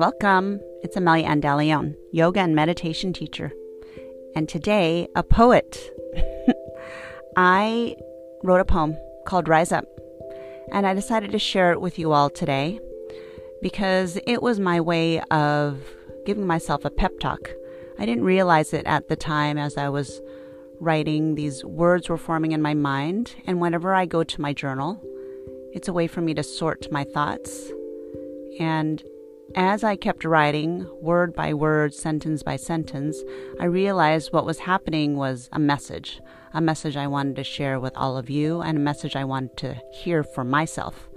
Welcome. It's Amelia Andaleon, yoga and meditation teacher. And today, a poet. I wrote a poem called Rise Up, and I decided to share it with you all today because it was my way of giving myself a pep talk. I didn't realize it at the time as I was writing, these words were forming in my mind, and whenever I go to my journal, it's a way for me to sort my thoughts. And as I kept writing, word by word, sentence by sentence, I realized what was happening was a message, a message I wanted to share with all of you, and a message I wanted to hear for myself,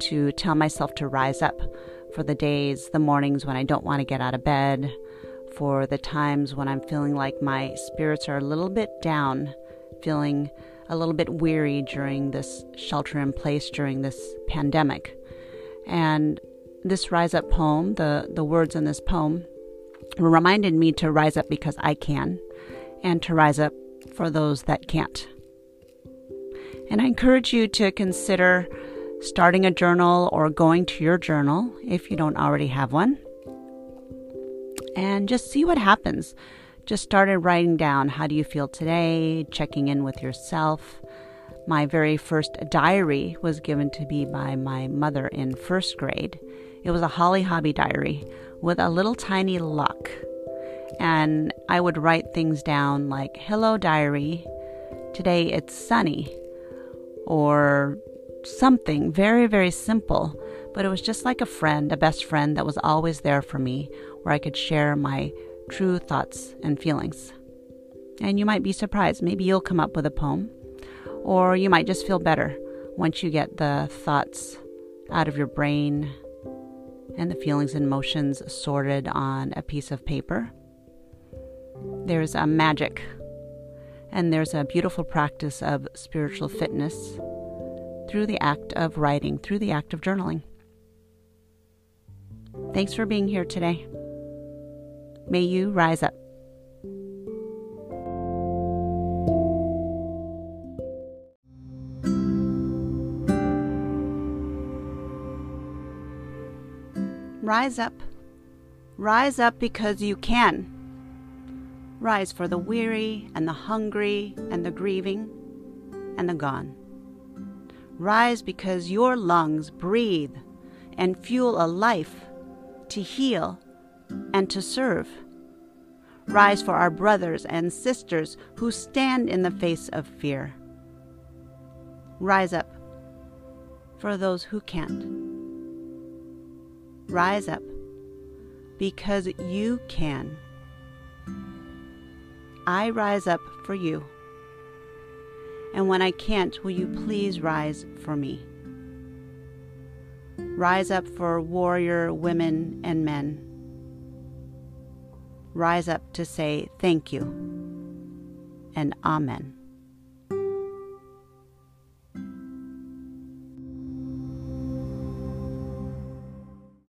to tell myself to rise up for the days, the mornings when I don't want to get out of bed, for the times when I'm feeling like my spirits are a little bit down, feeling a little bit weary during this shelter in place during this pandemic. And this Rise Up poem, the, the words in this poem, reminded me to rise up because I can, and to rise up for those that can't. And I encourage you to consider starting a journal or going to your journal if you don't already have one, and just see what happens. Just started writing down how do you feel today, checking in with yourself. My very first diary was given to me by my mother in first grade it was a Holly Hobbie diary with a little tiny lock. And I would write things down like, Hello, diary. Today it's sunny. Or something very, very simple. But it was just like a friend, a best friend that was always there for me, where I could share my true thoughts and feelings. And you might be surprised. Maybe you'll come up with a poem, or you might just feel better once you get the thoughts out of your brain and the feelings and emotions sorted on a piece of paper. There's a magic and there's a beautiful practice of spiritual fitness through the act of writing, through the act of journaling. Thanks for being here today. May you rise up. Rise up. Rise up because you can. Rise for the weary and the hungry and the grieving and the gone. Rise because your lungs breathe and fuel a life to heal and to serve. Rise for our brothers and sisters who stand in the face of fear. Rise up for those who can't. Rise up because you can. I rise up for you. And when I can't, will you please rise for me? Rise up for warrior women and men. Rise up to say thank you and Amen.